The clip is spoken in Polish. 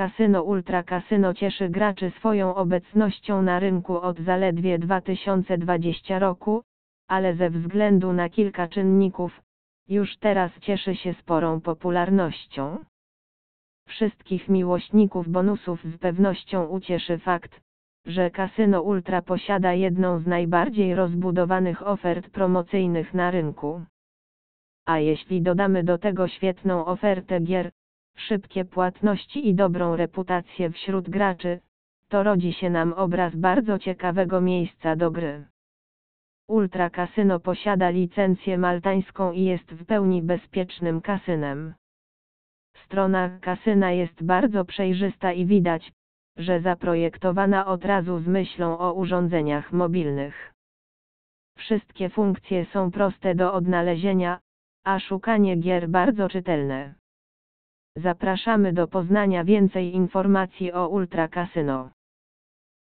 Kasyno Ultra Kasyno cieszy graczy swoją obecnością na rynku od zaledwie 2020 roku, ale ze względu na kilka czynników, już teraz cieszy się sporą popularnością. Wszystkich miłośników bonusów z pewnością ucieszy fakt, że Kasyno Ultra posiada jedną z najbardziej rozbudowanych ofert promocyjnych na rynku. A jeśli dodamy do tego świetną ofertę gier, szybkie płatności i dobrą reputację wśród graczy, to rodzi się nam obraz bardzo ciekawego miejsca do gry. Ultra Casino posiada licencję maltańską i jest w pełni bezpiecznym kasynem. Strona kasyna jest bardzo przejrzysta i widać, że zaprojektowana od razu z myślą o urządzeniach mobilnych. Wszystkie funkcje są proste do odnalezienia, a szukanie gier bardzo czytelne. Zapraszamy do poznania więcej informacji o Ultra Casino.